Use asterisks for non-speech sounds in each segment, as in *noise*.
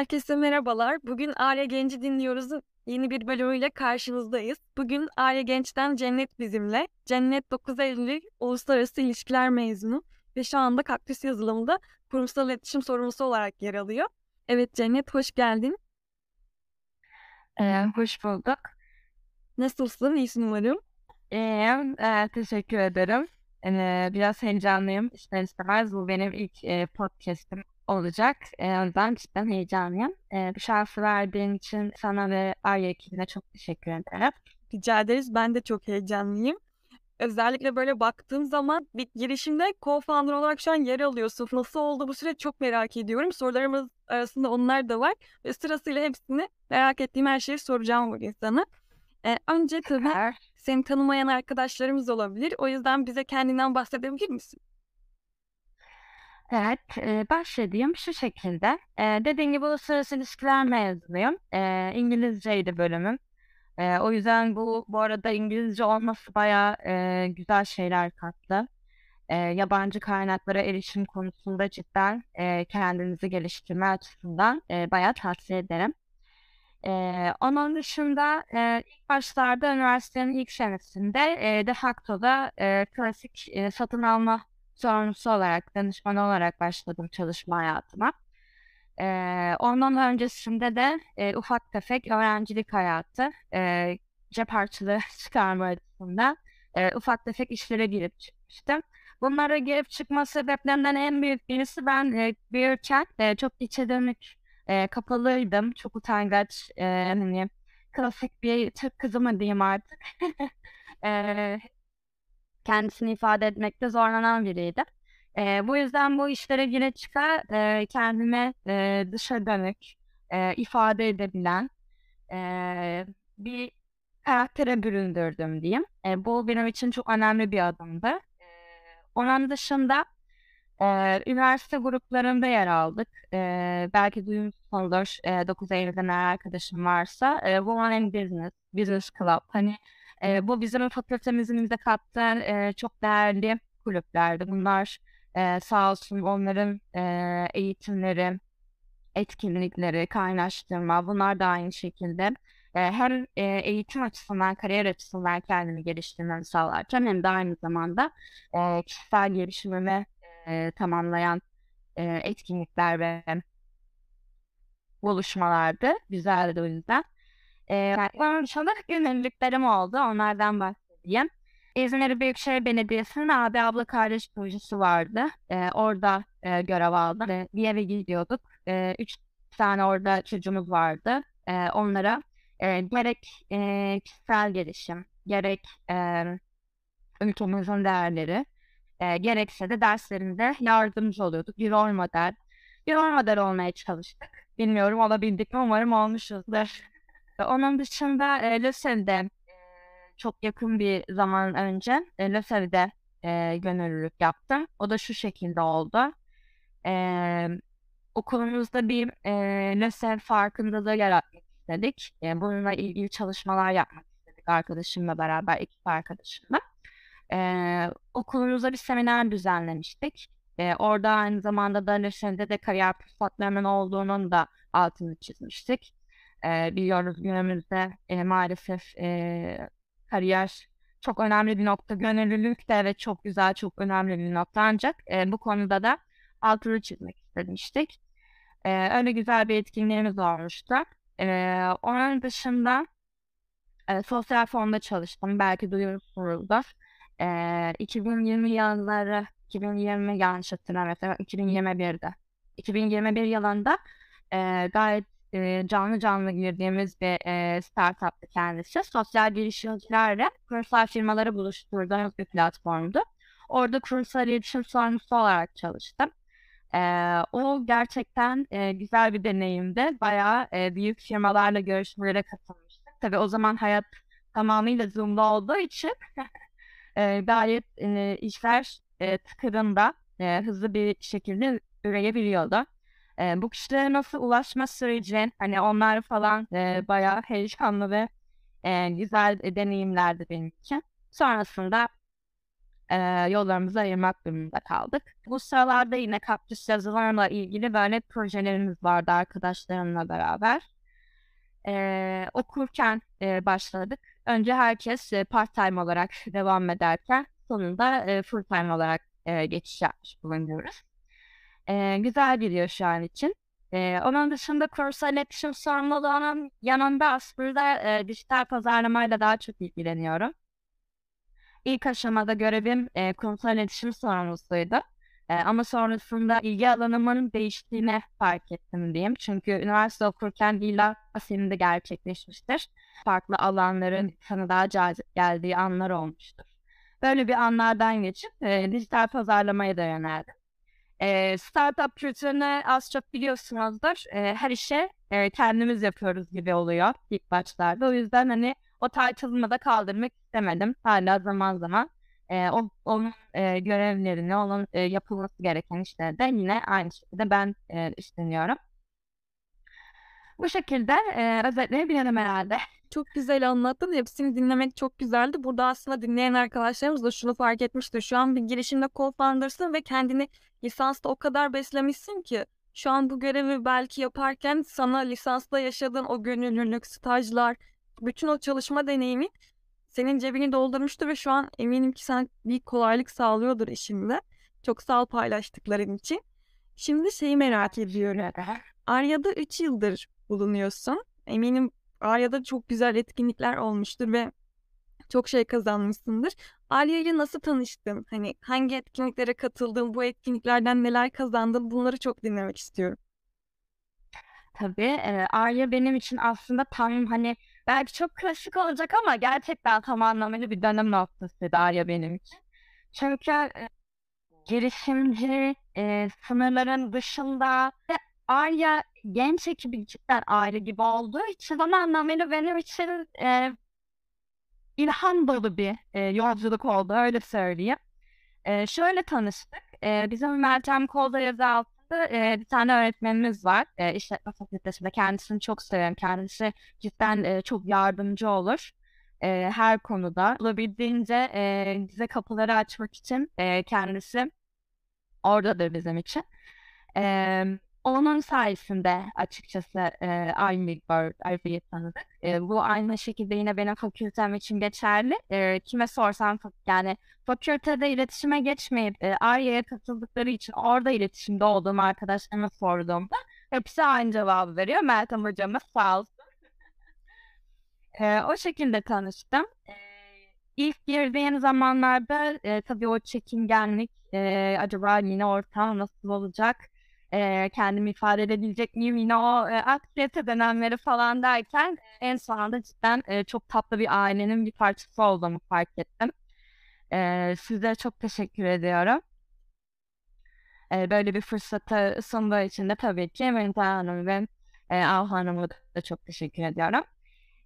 Herkese merhabalar. Bugün Aile Genç'i dinliyoruz. Yeni bir bölümüyle karşınızdayız. Bugün Aile Genç'ten Cennet bizimle. Cennet 9 Eylül Uluslararası İlişkiler mezunu ve şu anda Kaktüs yazılımında kurumsal iletişim sorumlusu olarak yer alıyor. Evet Cennet hoş geldin. Ee, hoş bulduk. Nasılsın? İyisin umarım. İyiyim. Ee, teşekkür ederim. Ee, biraz heyecanlıyım. İster istemez bu benim ilk e, podcast'im olacak. Ee, o yüzden cidden heyecanlıyım. Ee, bu şansı verdiğin için sana ve Arya ekibine çok teşekkür ederim. Rica ederiz. Ben de çok heyecanlıyım. Özellikle böyle baktığım zaman bir girişimde co-founder olarak şu an yer alıyorsun. Nasıl oldu bu süreç çok merak ediyorum. Sorularımız arasında onlar da var. Ve sırasıyla hepsini merak ettiğim her şeyi soracağım bugün sana. Ee, önce tabii seni tanımayan arkadaşlarımız olabilir. O yüzden bize kendinden bahsedebilir misin? Evet, e, başlayayım şu şekilde. E, dediğim gibi uluslararası ilişkiler mezunuyum. E, İngilizceydi bölümüm. E, o yüzden bu bu arada İngilizce olması bayağı e, güzel şeyler kattı. E, yabancı kaynaklara erişim konusunda cidden e, kendinizi geliştirme açısından e, bayağı tavsiye ederim. E, onun dışında e, ilk başlarda üniversitenin ilk senesinde e, de facto da e, klasik e, satın alma sorumlusu olarak, danışman olarak başladım çalışma hayatıma. Ee, ondan öncesinde de e, ufak tefek öğrencilik hayatı, e, cep harçlığı *laughs* çıkarma açısından e, ufak tefek işlere girip çıkmıştım. Bunlara girip çıkma sebeplerinden en büyük birisi ben e, büyürken e, çok içe dönük, e, kapalıydım. Çok utangaç, e, hani klasik bir Türk kızı mı diyeyim artık. *laughs* e, kendisini ifade etmekte zorlanan biriydi. Eee, bu yüzden bu işlere gire çıka eee, kendime eee, dışa dönük, eee, ifade edebilen eee, bir karaktere büründürdüm diyeyim. Eee, bu benim için çok önemli bir adımdı. Onun dışında eee, üniversite gruplarında yer aldık. Eee, belki duymuşsundur eee 9 Eylül'den arkadaşım varsa. Eee, Women in Business, Business Club. Hani eee, bu bizim fakültemizin bize kattığı eee, çok değerli kulüplerdi. Bunlar eee, sağ olsun onların eee, eğitimleri, etkinlikleri, kaynaştırma bunlar da aynı şekilde eee, hem eee, eğitim açısından, kariyer açısından kendimi geliştirmemi sağlarken hem de aynı zamanda eee, kişisel gelişimimi eee, tamamlayan eee, etkinlikler ve buluşmalardı. Güzeldi o yüzden. Eee, onun dışında gönüllülüklerim oldu. Onlardan bahsedeyim. İzmir Büyükşehir Belediyesi'nin abi abla kardeş projesi vardı. Eee, orada eee, görev aldım ve bir eve gidiyorduk. Eee, üç tane orada çocuğumuz vardı. Eee, onlara eee, gerek eee, kişisel gelişim, gerek eee ülkemizin değerleri, eee, gerekse de derslerinde yardımcı oluyorduk. Bir rol model. Bir rol model olmaya çalıştık. Bilmiyorum olabildik mi? Umarım olmuşuzdur. Onun dışında eee lisede eee, çok yakın bir zaman önce e, LÖSEV'de eee, gönüllülük yaptım. O da şu şekilde oldu. Eee, okulumuzda bir eee LÖSEV farkındalığı yaratmak istedik. Eee, bununla ilgili çalışmalar yapmak istedik arkadaşımla beraber, ekip arkadaşımla. Eee, okulumuzda bir seminer düzenlemiştik. Eee, orada aynı zamanda da LÖSEV'de de kariyer fırsatlarının olduğunun da altını çizmiştik. Eee, biliyoruz günümüzde eee, maalesef eee, kariyer çok önemli bir nokta. Gönüllülük de evet çok güzel, çok önemli bir nokta ancak eee, bu konuda da altını çizmek istemiştik. Eee, öyle güzel bir etkinliğimiz olmuştu. Eee, onun dışında eee, sosyal fonda çalıştım. Belki duyuyorsunuzdur. Eee, 2020 yılları, 2020 yanlış hatırlamıyorsam 2021'de. 2021 yılında eee, gayet eee, canlı canlı girdiğimiz bir eee, startup'tı kendisi. Sosyal girişimcilerle kurumsal firmaları buluşturduğumuz bir platformdu. Orada kurumsal iletişim sorumlusu olarak çalıştım. Eee, o gerçekten eee, güzel bir deneyimdi. Bayağı eee, büyük firmalarla görüşmelere katılmıştık. Tabii o zaman hayat tamamıyla Zoom'da olduğu için *laughs* eee, gayet eee, işler eee, tıkırında eee, hızlı bir şekilde üreyebiliyordu. Eee, bu kişilere nasıl ulaşma süreci, hani onlar falan eee, bayağı heyecanlı ve eee, güzel e, deneyimlerdi benim için. Sonrasında e, yollarımızı ayırmak durumunda kaldık. Bu sıralarda yine kaktüs yazılarla ilgili böyle projelerimiz vardı arkadaşlarımla beraber. E, okurken e, başladık. Önce herkes e, part time olarak devam ederken sonunda e, full time olarak e, geçiş yapmış bulunuyoruz. E, güzel şu an için. E, onun dışında kurumsal iletişim sorumluluğunun yanında aslında e, dijital pazarlamayla daha çok ilgileniyorum. İlk aşamada görevim e, kurumsal iletişim sorumlusuydu. E, ama sonrasında ilgi alanımın değiştiğini fark ettim diyeyim. Çünkü üniversite okurken diller senin de gerçekleşmiştir. Farklı alanların sana daha cazip geldiği anlar olmuştur. Böyle bir anlardan geçip e, dijital pazarlamaya da yöneldim. E, startup kültürünü az çok biliyorsunuzdur. E, her işe e, kendimiz yapıyoruz gibi oluyor ilk başlarda. O yüzden hani o title'ımı da kaldırmak istemedim. Hala zaman zaman e, o, onun e, görevlerini, onun e, yapılması gereken işleri de yine aynı şekilde ben e, üstleniyorum. Bu şekilde e, özetleyebilirim herhalde. Çok güzel anlattın. Hepsini dinlemek çok güzeldi. Burada aslında dinleyen arkadaşlarımız da şunu fark etmiştir. Şu an bir girişimde co-founder'sın ve kendini lisansta o kadar beslemişsin ki şu an bu görevi belki yaparken sana lisansta yaşadığın o gönüllülük, stajlar, bütün o çalışma deneyimi senin cebini doldurmuştur ve şu an eminim ki sana bir kolaylık sağlıyordur işinde. Çok sağ ol paylaştıkların için. Şimdi şeyi merak ediyorum. Arya'da 3 yıldır bulunuyorsun. Eminim Arya'da çok güzel etkinlikler olmuştur ve çok şey kazanmışsındır. Arya ile nasıl tanıştın? Hani hangi etkinliklere katıldın? Bu etkinliklerden neler kazandın? Bunları çok dinlemek istiyorum. Tabii. E, Arya benim için aslında tam hani belki çok klasik olacak ama gerçekten tam anlamıyla bir dönem noktasıydı Arya benim için. Çünkü e, girişimci, e, sınırların dışında ve Arya genç ekibi cidden ayrı gibi olduğu için tam anlamıyla benim için e, ilham dolu bir e, yolculuk oldu öyle söyleyeyim. E, şöyle tanıştık. E, bizim Meltem Kolda yazı altında e, bir tane öğretmenimiz var. E, işletme fakültesinde kendisini çok seviyorum. Kendisi cidden e, çok yardımcı olur. E, her konuda. Olabildiğince e, bize kapıları açmak için e, kendisi oradadır bizim için. E, onun sayesinde açıkçası e, aynı Bird, Arby'yi tanıdık. E, bu aynı şekilde yine benim fakültem için geçerli. E, kime sorsam yani fakültede iletişime geçmeyip e, Arya'ya katıldıkları için orada iletişimde olduğum arkadaşlarıma sorduğumda hepsi aynı cevabı veriyor. Meltem hocamız sağ olsun. e, o şekilde tanıştım. E, ilk girdiğim zamanlarda e, tabii o çekingenlik e, acaba yine ortam nasıl olacak? E, kendimi ifade edebilecek miyim yine o e, aktivite dönemleri falan derken en sonunda cidden e, çok tatlı bir ailenin bir parçası olduğumu fark ettim. E, size çok teşekkür ediyorum. E, böyle bir fırsatı sunduğu için de tabii ki Mental Hanım ve e, Av Hanım'a da çok teşekkür ediyorum.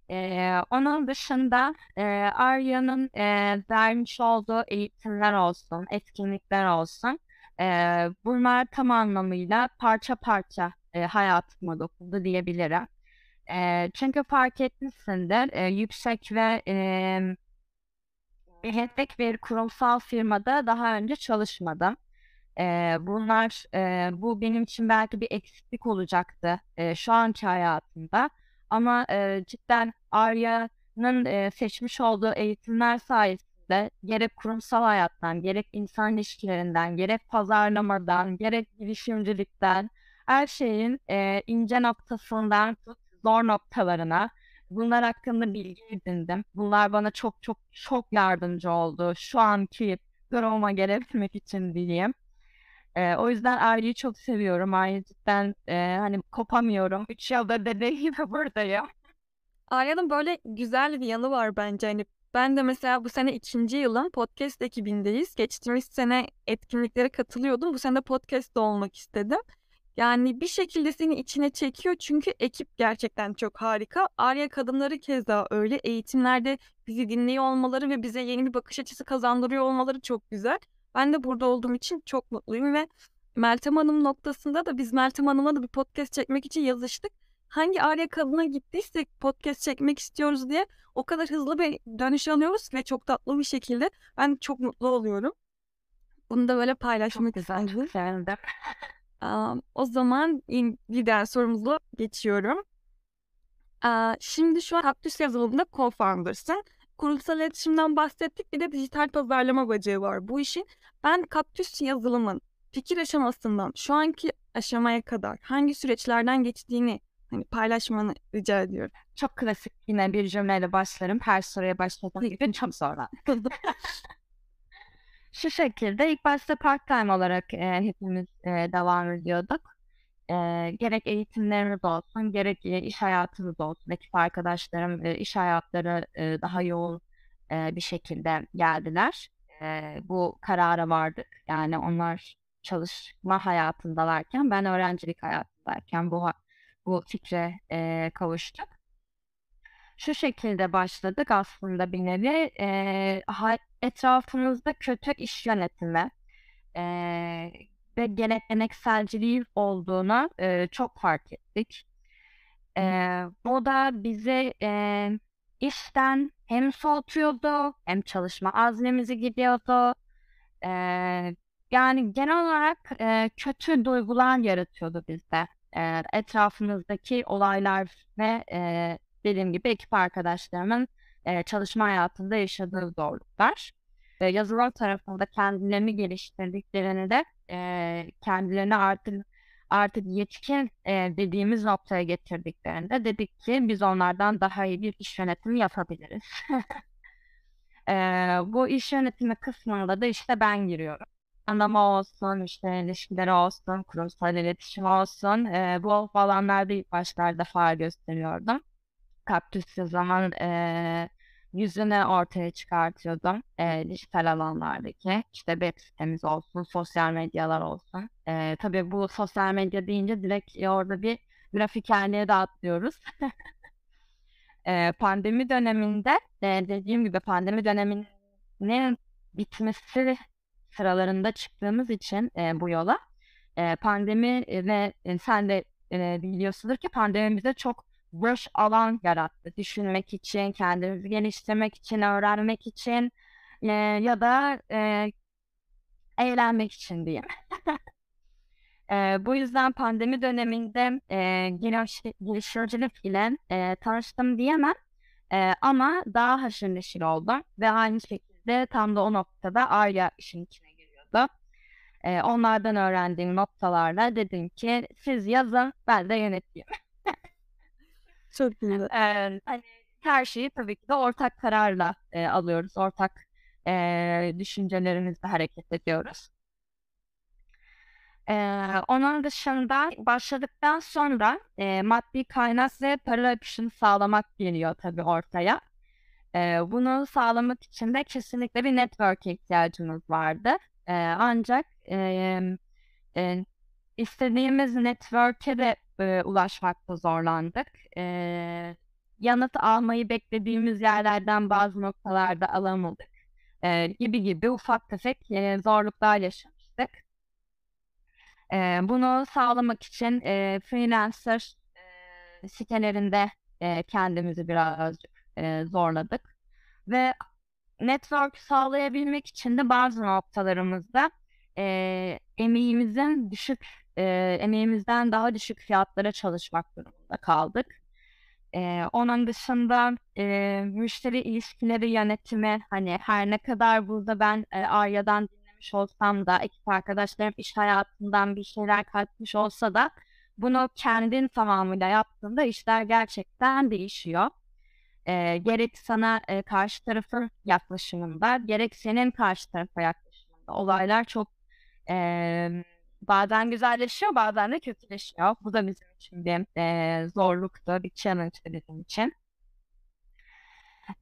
E, onun dışında e, Arya'nın e, vermiş olduğu eğitimler olsun, etkinlikler olsun e, bunlar tam anlamıyla parça parça e, hayatıma dokundu diyebilirim. E, çünkü fark etmişsindir e, yüksek ve e, bir kurumsal firmada daha önce çalışmadım. E, bunlar e, bu benim için belki bir eksiklik olacaktı e, şu anki hayatımda. Ama e, cidden Arya'nın e, seçmiş olduğu eğitimler sayesinde de gerek kurumsal hayattan, gerek insan ilişkilerinden, gerek pazarlamadan, gerek girişimcilikten her şeyin e, ince noktasından zor noktalarına bunlar hakkında bilgi edindim. Bunlar bana çok çok çok yardımcı oldu. Şu anki duruma gelebilmek için diyeyim. E, o yüzden Arya'yı çok seviyorum. Cidden e, hani kopamıyorum. Üç yılda dediğim *laughs* buradayım. Arya'nın böyle güzel bir yanı var bence. Hani ben de mesela bu sene ikinci yılım podcast ekibindeyiz. Geçtiğimiz sene etkinliklere katılıyordum. Bu sene de podcast'te olmak istedim. Yani bir şekilde seni içine çekiyor çünkü ekip gerçekten çok harika. Arya kadınları keza öyle. Eğitimlerde bizi dinliyor olmaları ve bize yeni bir bakış açısı kazandırıyor olmaları çok güzel. Ben de burada olduğum için çok mutluyum ve Meltem Hanım noktasında da biz Meltem Hanım'a da bir podcast çekmek için yazıştık. Hangi Arya kadına gittiysek podcast çekmek istiyoruz diye o kadar hızlı bir dönüş alıyoruz ve çok tatlı bir şekilde ben çok mutlu oluyorum. Bunu da böyle paylaşmak güzel, istedim. çok. Aa, o zaman bir diğer sorumuza geçiyorum. Şimdi şu an Kaktüs yazılımında co-founder'sın. Kurumsal iletişimden bahsettik. Bir de dijital pazarlama bacağı var bu işin. Ben Kaktüs yazılımın fikir aşamasından şu anki aşamaya kadar hangi süreçlerden geçtiğini hani paylaşmanı rica ediyorum. Çok klasik yine bir cümleyle başlarım. Her soruya başladığım gibi çok sonra. *laughs* Şu şekilde ilk başta part time olarak e, hepimiz e, devam ediyorduk. E, gerek eğitimlerimiz olsun, gerek e, iş hayatımız olsun. Ekip arkadaşlarım e, iş hayatları e, daha yoğun e, bir şekilde geldiler. E, bu karara vardık. Yani onlar çalışma hayatındalarken, ben öğrencilik hayatındayken bu bu fikre e, kavuştuk. Şu şekilde başladık aslında bir nevi. E, etrafımızda kötü iş yönetimi e, ve gelenekselciliğin olduğunu e, çok fark ettik. E, bu da bizi e, işten hem soğutuyordu hem çalışma azmimizi gidiyordu. E, yani genel olarak e, kötü duygular yaratıyordu bizde. E, etrafımızdaki olaylar ve e, dediğim gibi ekip arkadaşlarımın e, çalışma hayatında yaşadığı zorluklar. E, yazılım tarafında kendilerini geliştirdiklerini de e, kendilerini artık artık yetkin e, dediğimiz noktaya getirdiklerinde dedik ki biz onlardan daha iyi bir iş yönetimi yapabiliriz. *laughs* e, bu iş yönetimi kısmında da işte ben giriyorum. Anlama olsun, işte ilişkileri olsun, kurumsal iletişim olsun. E, bu alanlarda ilk başlarda faal gösteriyordum. Kaktüs zaman e, yüzünü ortaya çıkartıyordum. E, dijital alanlardaki işte web sitemiz olsun, sosyal medyalar olsun. E, tabii bu sosyal medya deyince direkt e, orada bir grafikerliğe de atlıyoruz. *laughs* e, pandemi döneminde e, dediğim gibi pandemi döneminin bitmesi sıralarında çıktığımız için e, bu yola e, pandemi ve e, sen de e, biliyorsundur ki pandemi bize çok boş alan yarattı. Düşünmek için, kendimizi geliştirmek için, öğrenmek için e, ya da e, eğlenmek için diyeyim. *laughs* e, bu yüzden pandemi döneminde e, giriş, girişimcilik ile e, tanıştım diyemem. E, ama daha haşır neşir oldum ve aynı şekilde tam da o noktada Arya işin içine giriyordu. E, onlardan öğrendiğim noktalarla dedim ki siz yazın ben de yöneteyim. *laughs* Çok güzel. Eee, hani her şeyi tabii ki de ortak kararla e, alıyoruz. Ortak e, düşüncelerimizle hareket ediyoruz. Eee, onun dışında başladıktan sonra e, maddi kaynak ve para akışını sağlamak geliyor tabii ortaya. E, bunu sağlamak için de kesinlikle bir network ihtiyacımız vardı. E, ancak e, e, istediğimiz network'e de e, ulaşmakta zorlandık. E, yanıt almayı beklediğimiz yerlerden bazı noktalarda alamadık. E, gibi gibi ufak tefek e, zorluklar yaşamıştık. E, bunu sağlamak için e, freelancer e, sitelerinde e, kendimizi birazcık e, zorladık. Ve network sağlayabilmek için de bazı noktalarımızda e, emeğimizin düşük e, emeğimizden daha düşük fiyatlara çalışmak durumunda kaldık. E, onun dışında e, müşteri ilişkileri yönetimi hani her ne kadar burada ben e, Arya'dan dinlemiş olsam da ekip arkadaşlarım iş hayatından bir şeyler katmış olsa da bunu kendin tamamıyla yaptığında işler gerçekten değişiyor. E, gerek sana e, karşı tarafın yaklaşımında gerek senin karşı tarafa yaklaşımında olaylar çok e, bazen güzelleşiyor bazen de kötüleşiyor. Bu da bizim için bir e, zorluktu, bir challenge bizim için.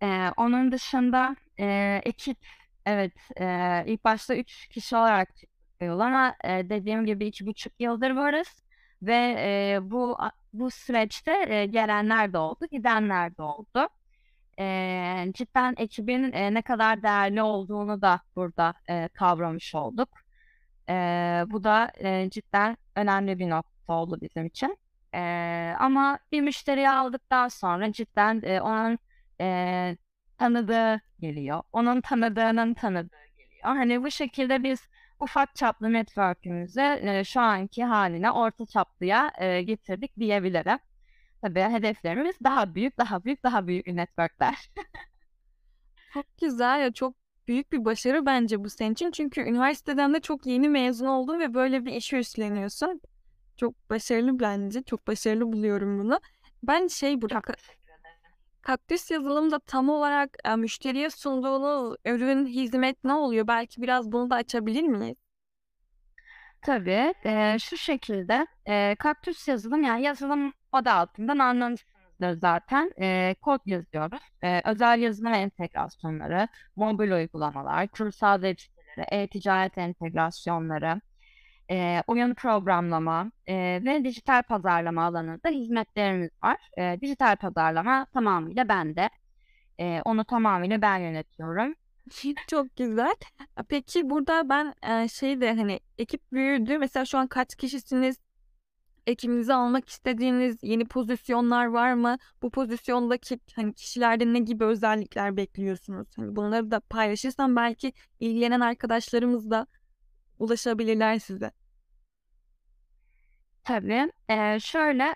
E, onun dışında e, ekip, evet e, ilk başta üç kişi olarak çıktık ama e, dediğim gibi iki buçuk yıldır varız ve e, bu bu süreçte e, gelenler de oldu, gidenler de oldu. E, cidden ekibin e, ne kadar değerli olduğunu da burada e, kavramış olduk. E, bu da e, cidden önemli bir nokta oldu bizim için. Eee, ama bir müşteriyi aldıktan sonra cidden, eee, onun, eee, tanıdığı geliyor. Onun tanıdığının tanıdığı geliyor. Hani bu şekilde biz ufak çaplı network'ümüzü, eee, şu anki hâline orta çaplıya, eee, getirdik diyebilirim. Tabii hedeflerimiz daha büyük, daha büyük, daha büyük network'ler. *laughs* Çok güzel ya, çok büyük bir başarı bence bu senin için. Çünkü üniversiteden de çok yeni mezun oldun ve böyle bir işi üstleniyorsun. Çok başarılı bence. Çok başarılı buluyorum bunu. Ben şey burada Çok ka teşekkür ederim. Kaktüs Yazılım'da tam olarak, eee, müşteriye sunduğunuz ürün, hizmet ne oluyor? Belki biraz bunu da açabilir miyiz? Tabii, eee, şu şekilde, eee, Kaktüs Yazılım, yani yazılım adı altından anlamışsınızdır zaten. Eee, kod yazıyoruz. Eee, özel yazılım entegrasyonları, mobil uygulamalar, kurumsal web siteleri, e-ticaret entegrasyonları, eee, oyun programlama, eee, ve dijital pazarlama alanında hizmetlerimiz var. Eee, dijital pazarlama tamamıyla bende. Eee, onu tamamıyla ben yönetiyorum. Çok güzel. Peki burada ben, eee, şeyi de, hani, ekip büyüdü. Mesela şu an kaç kişisiniz? Ekibinize almak istediğiniz yeni pozisyonlar var mı? Bu pozisyondaki, hani, kişilerde ne gibi özellikler bekliyorsunuz? Hani, bunları da paylaşırsan belki ilgilenen arkadaşlarımız da ulaşabilirler size. Tabii. Eee, şöyle,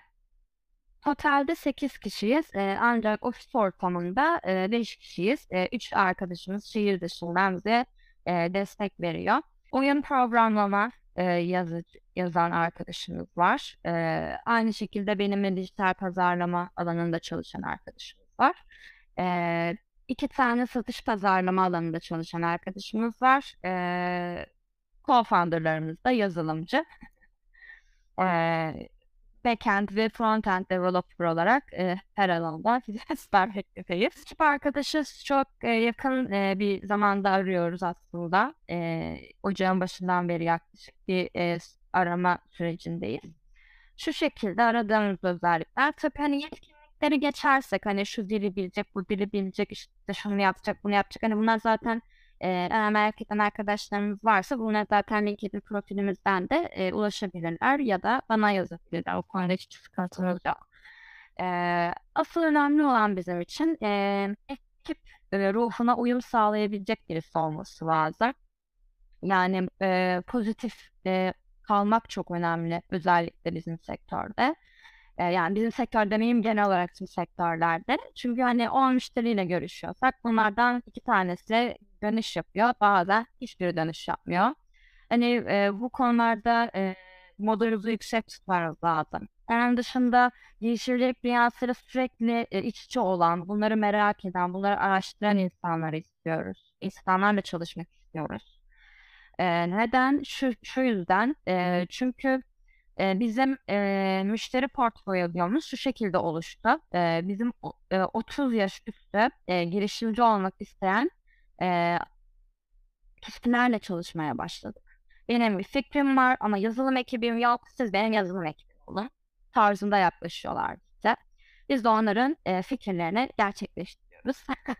totalde 8 kişiyiz. Eee, ancak ofis ortamında, eee, 5 kişiyiz. Eee, 3 arkadaşımız şehir dışından bize, eee, destek veriyor. Oyun programlama, eee, yazıcı yazan arkadaşımız var. Eee, aynı şekilde benimle dijital pazarlama alanında çalışan arkadaşımız var. Eee, 2 tane satış pazarlama alanında çalışan arkadaşımız var. Eee, co-founder'larımız da yazılımcı. Backend ve frontend developer olarak, eee, her alanda *laughs* vermekteyiz. Ekip arkadaşı çok, eee, yakın, eee, bir zamanda arıyoruz aslında. Eee, ocağın başından beri yaklaşık bir, s arama sürecindeyiz. Şu şekilde aradığımız özellikler, tabii, hani, yetkinlikleri geçersek, hani, şu dili bilecek, bu dili bilecek, işte, şunu yapacak, bunu yapacak, hani, bunlar zaten, eğer merak eden arkadaşlarımız varsa bunlar zaten LinkedIn profilimizden de, eee, ulaşabilirler ya da bana yazabilirler. O konuda hiç sıkıntımız yok. Eee, asıl önemli olan bizim için, eee, ekip, eee, ruhuna uyum sağlayabilecek birisi olması lazım. Yani, eee, pozitif, eee, kalmak çok önemli özellikle bizim sektörde. Yani bizim sektör demeyeyim, genel olarak tüm sektörlerde. Çünkü, hani, 10 müşteriyle görüşüyorsak bunlardan 2 tanesi dönüş yapıyor, bazen hiçbiri dönüş yapmıyor. Hani, eee, bu konularda, eee, modumuzu yüksek tutmamız lazım. Onun dışında girişimcilik dünyasıyla sürekli, eee, iç içe olan, bunları merak eden, bunları araştıran insanları istiyoruz. İnsanlarla çalışmak istiyoruz. Eee, neden? Şu şu yüzden, eee, çünkü, bizim, eee, müşteri portfolyomuz şu şekilde oluştu. Eee, bizim eee, 30 yaş üstü, eee, girişimci olmak isteyen, eee, kişilerle çalışmaya başladık. Benim bir fikrim var ama yazılım ekibim yok, siz benim yazılım ekibim olun tarzında yaklaşıyorlar bize. Biz de onların, eee, fikirlerini gerçekleştiriyoruz. *laughs*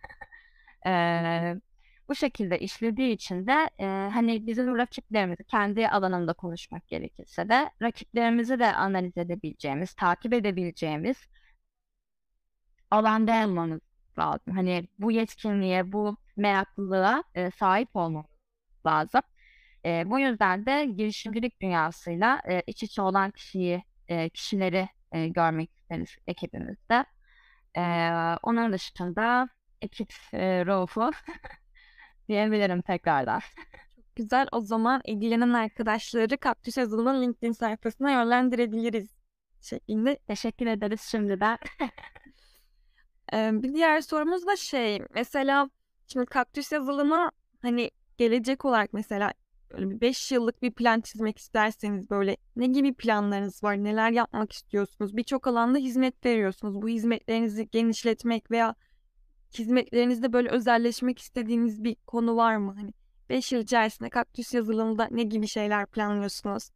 Eee, bu şekilde işlediği için de, eee, hani, bizim rakiplerimizi kendi alanımda konuşmak gerekirse de rakiplerimizi de analiz edebileceğimiz, takip edebileceğimiz alanda olmamız lazım. Hani, bu yetkinliğe, bu meraklılığa, eee, sahip olmamız lazım. Eee, bu yüzden de girişimcilik dünyasıyla, eee, iç içe olan kişiyi, eee, kişileri, eee, görmek isteriz ekibimizde. Eee, onun dışında ekip, eee, ruhu *laughs* diyebilirim tekrardan. Çok güzel. O zaman ilgilenen arkadaşları Kaktüs Yazılım'ın LinkedIn sayfasına yönlendirebiliriz şeklinde. Teşekkür ederiz şimdiden. *laughs* Bir diğer sorumuz da şey, mesela şimdi Kaktüs Yazılım'a, hani, gelecek olarak mesela böyle bir 5 yıllık bir plan çizmek isterseniz, böyle, ne gibi planlarınız var? Neler yapmak istiyorsunuz? Birçok alanda hizmet veriyorsunuz. Bu hizmetlerinizi genişletmek veya hizmetlerinizde, böyle, özelleşmek istediğiniz bir konu var mı? Hani, 5 yıl içerisinde Kaktüs Yazılım'da ne gibi şeyler planlıyorsunuz?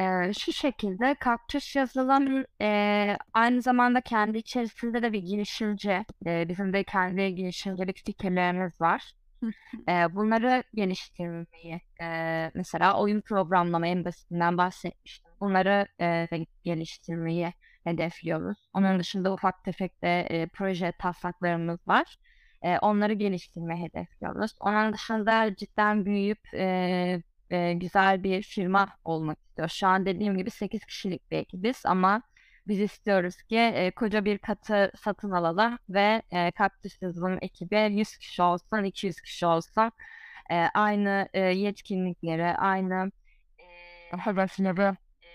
Eee, şu şekilde, Kaktüs Yazılım, eee, aynı zamanda kendi içerisinde de bir girişimci. Eee, bizim de kendi girişimcilik fikirlerimiz var. Eee, bunları geliştirmeyi, eee, mesela oyun programlama en basitinden bahsetmiştim. Bunları e, geliştirmeyi hedefliyoruz. Onun dışında ufak tefek de e, proje taslaklarımız var. E, onları geliştirmeyi hedefliyoruz. Onun dışında cidden büyüyüp e, e, güzel bir firma olmak istiyor. Şu an dediğim gibi 8 kişilik bir ekibiz ama biz istiyoruz ki e, koca bir katı satın alalım ve e, yazılım ekibi 100 kişi olsun, 200 kişi olsun e, aynı e, yetkinlikleri, aynı e,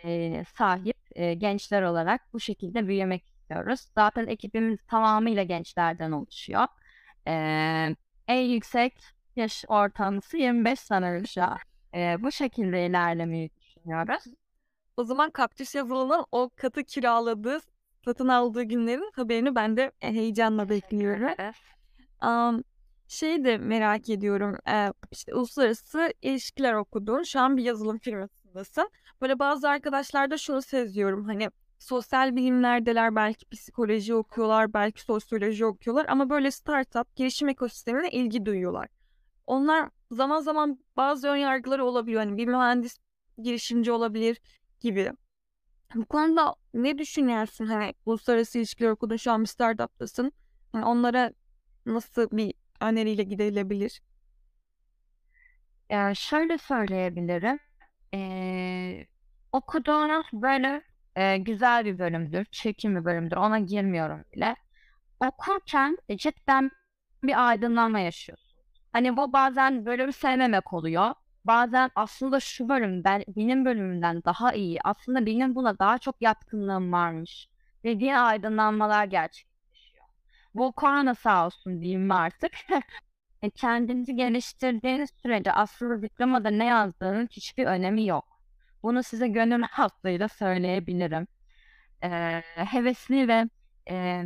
e, sahip e, gençler olarak bu şekilde büyümek istiyoruz. Zaten ekibimiz tamamıyla gençlerden oluşuyor. E, en yüksek yaş ortalaması 25 sanırım şu an. E, bu şekilde ilerlemeyi düşünüyoruz. O zaman Kaktüs yazılımın o katı kiraladığı, satın aldığı günlerin haberini ben de heyecanla bekliyorum. Evet. Um, şeyi de merak ediyorum. Ee, işte uluslararası ilişkiler okudun. Şu an bir yazılım firmasındasın. Böyle bazı arkadaşlarda şunu seziyorum. Hani sosyal bilimlerdeler, belki psikoloji okuyorlar, belki sosyoloji okuyorlar ama böyle startup, girişim ekosistemine ilgi duyuyorlar. Onlar zaman zaman bazı ön yargıları olabiliyor. Hani bir mühendis girişimci olabilir gibi. Bu konuda ne düşünüyorsun? Hani uluslararası ilişkiler okudun, şu an bir startup'tasın. Yani onlara nasıl bir öneriyle gidilebilir? Yani şöyle söyleyebilirim. Ee, okuduğunuz böyle e, güzel bir bölümdür, çekim bir bölümdür. Ona girmiyorum bile. Okurken cidden bir aydınlanma yaşıyorsun. Hani bu bazen bölümü sevmemek oluyor. Bazen aslında şu bölüm ben, benim bölümümden daha iyi. Aslında benim buna daha çok yatkınlığım varmış. Dediğin aydınlanmalar gerçekleşiyor. Bu korona sağ olsun diyeyim artık. *laughs* E, kendinizi geliştirdiğiniz sürece aslında diplomada ne yazdığının hiçbir önemi yok. Bunu size gönül rahatlığıyla söyleyebilirim. Ee, hevesli ve e,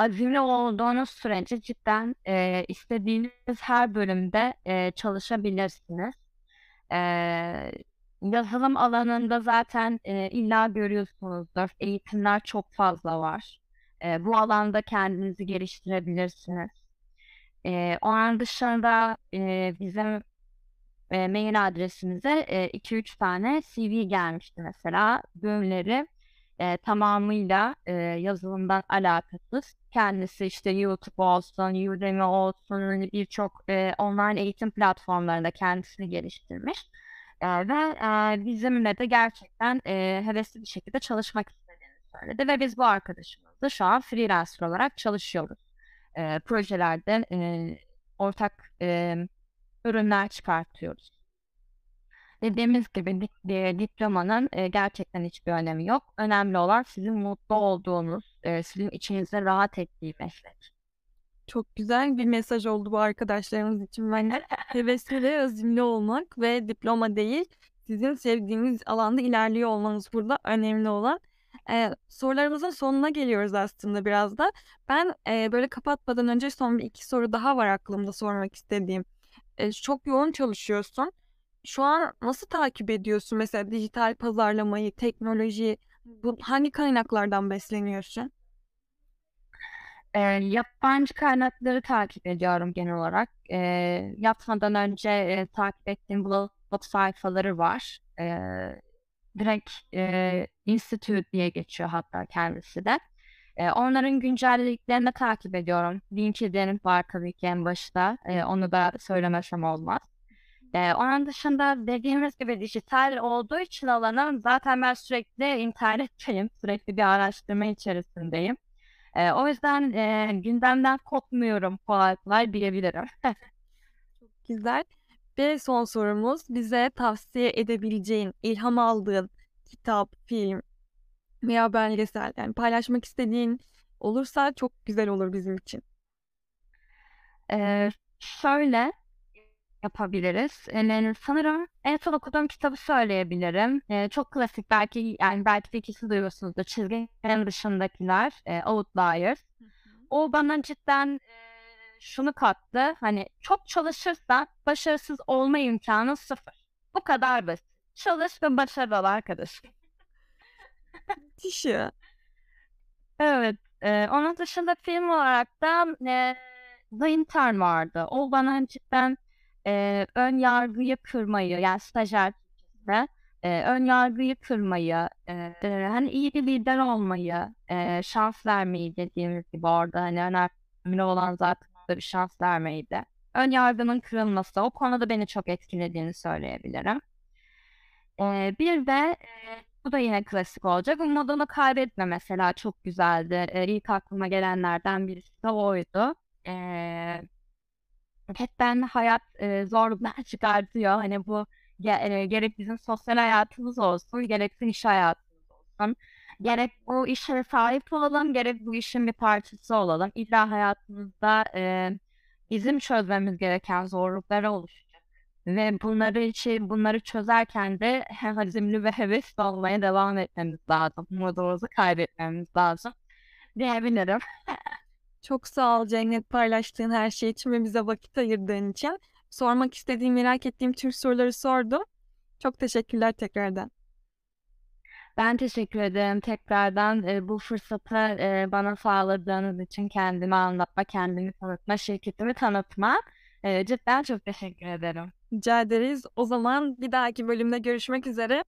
azimli olduğunuz sürece cidden e, istediğiniz her bölümde e, çalışabilirsiniz. E, yazılım alanında zaten e, illa görüyorsunuzdur. Eğitimler çok fazla var. E, bu alanda kendinizi geliştirebilirsiniz. E, onun dışında e, bizim e, mail adresimize 2-3 tane CV gelmişti mesela. Bölümleri e, tamamıyla e, yazılımdan alakasız. Kendisi işte YouTube olsun, Udemy olsun hani birçok e, online eğitim platformlarında kendisini geliştirmiş. E, ve e, bizimle de gerçekten e, hevesli bir şekilde çalışmak istediğini söyledi. Ve biz bu arkadaşımızla şu an freelancer olarak çalışıyoruz. E, projelerde e, ortak e, ürünler çıkartıyoruz. Dediğimiz gibi di- diplomanın e, gerçekten hiçbir önemi yok. Önemli olan sizin mutlu olduğunuz, e, sizin içinizde rahat ettiği meslek. Çok güzel bir mesaj oldu bu arkadaşlarımız için bence. Hevesli ve azimli olmak ve diploma değil, sizin sevdiğiniz alanda ilerliyor olmanız burada önemli olan. Ee, sorularımızın sonuna geliyoruz aslında biraz da. Ben e, böyle kapatmadan önce son bir iki soru daha var aklımda sormak istediğim. E, çok yoğun çalışıyorsun. Şu an nasıl takip ediyorsun mesela dijital pazarlamayı, teknolojiyi? Bu hangi kaynaklardan besleniyorsun? E, yabancı kaynakları takip ediyorum genel olarak. E, yatmadan önce e, takip ettiğim blog sayfaları var. E, direkt e, Institute diye geçiyor hatta kendisi de. E, onların güncelliklerini takip ediyorum. LinkedIn var tabii ki en başta. E, onu da söylemesem olmaz. E, onun dışında dediğimiz gibi dijital olduğu için alanım zaten ben sürekli internetteyim. Sürekli bir araştırma içerisindeyim. E, o yüzden e, gündemden kopmuyorum kolay kolay diyebilirim. *laughs* Çok güzel. Ve son sorumuz bize tavsiye edebileceğin, ilham aldığın kitap, film veya belgesel yani paylaşmak istediğin olursa çok güzel olur bizim için. Ee, şöyle yapabiliriz. Yani sanırım en son okuduğum kitabı söyleyebilirim. Ee, çok klasik belki yani belki de ikisi duyuyorsunuzdur. Çizginin dışındakiler, e, Outliers. O bana cidden e, şunu kattı. Hani çok çalışırsan başarısız olma imkanı sıfır. Bu kadar basit. Çalış ve başarılı ol arkadaşım. Müthiş ya. Evet. E, onun dışında film olarak da e, The Intern vardı. O bana cidden e, ön yargıyı kırmayı yani stajyer Türkçesinde e, ön yargıyı kırmayı, e, hani iyi bir lider olmayı, e, şans vermeyi dediğimiz gibi orada hani önemli olan zaten bir şans vermeydi. Ön yargının kırılması o konuda beni çok etkilediğini söyleyebilirim. E, bir de e, bu da yine klasik olacak. Umudunu kaybetme mesela çok güzeldi. E, ilk aklıma gelenlerden birisi de oydu. E, hep ben hayat e, zorluklar *laughs* çıkartıyor. Hani bu ge- e, gerek bizim sosyal hayatımız olsun, gerekse iş hayatımız olsun. Gerek bu işe sahip olalım, gerek bu işin bir parçası olalım. İlla hayatımızda e, bizim çözmemiz gereken zorluklar oluşacak. Ve bunları için bunları çözerken de hem azimli ve hevesli olmaya devam etmemiz lazım. Umudumuzu kaybetmemiz lazım diyebilirim. *laughs* Çok sağ ol Cennet paylaştığın her şey için ve bize vakit ayırdığın için. Sormak istediğim, merak ettiğim tüm soruları sordum. Çok teşekkürler tekrardan. Ben teşekkür ederim tekrardan e, bu fırsatı e, bana sağladığınız için kendimi anlatma, kendimi tanıtma, şirketimi tanıtma. E, cidden çok teşekkür ederim. Rica ederiz. O zaman bir dahaki bölümde görüşmek üzere.